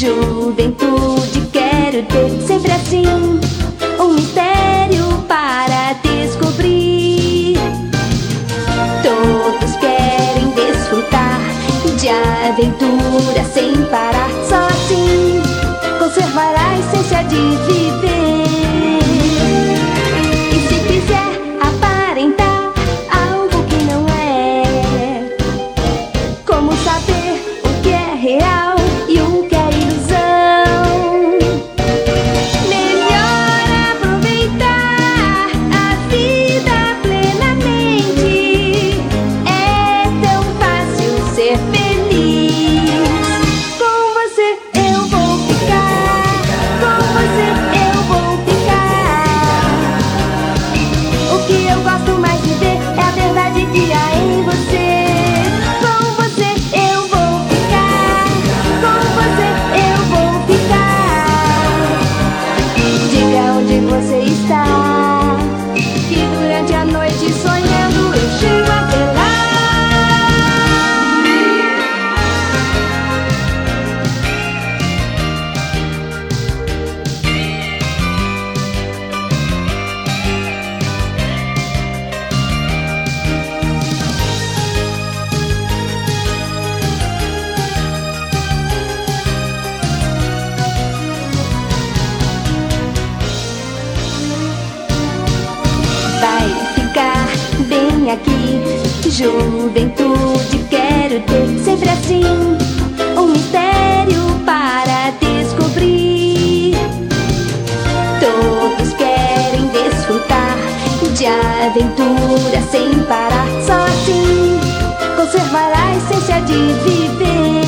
juventude quero ter sempre assim um mistério para descobrir. Todos querem desfrutar de aventura sem parar, só assim conservará a essência de viver. juventude quero ter sempre assim um mistério para descobrir. Todos querem desfrutar de aventura sem parar, só assim conservará a essência de viver.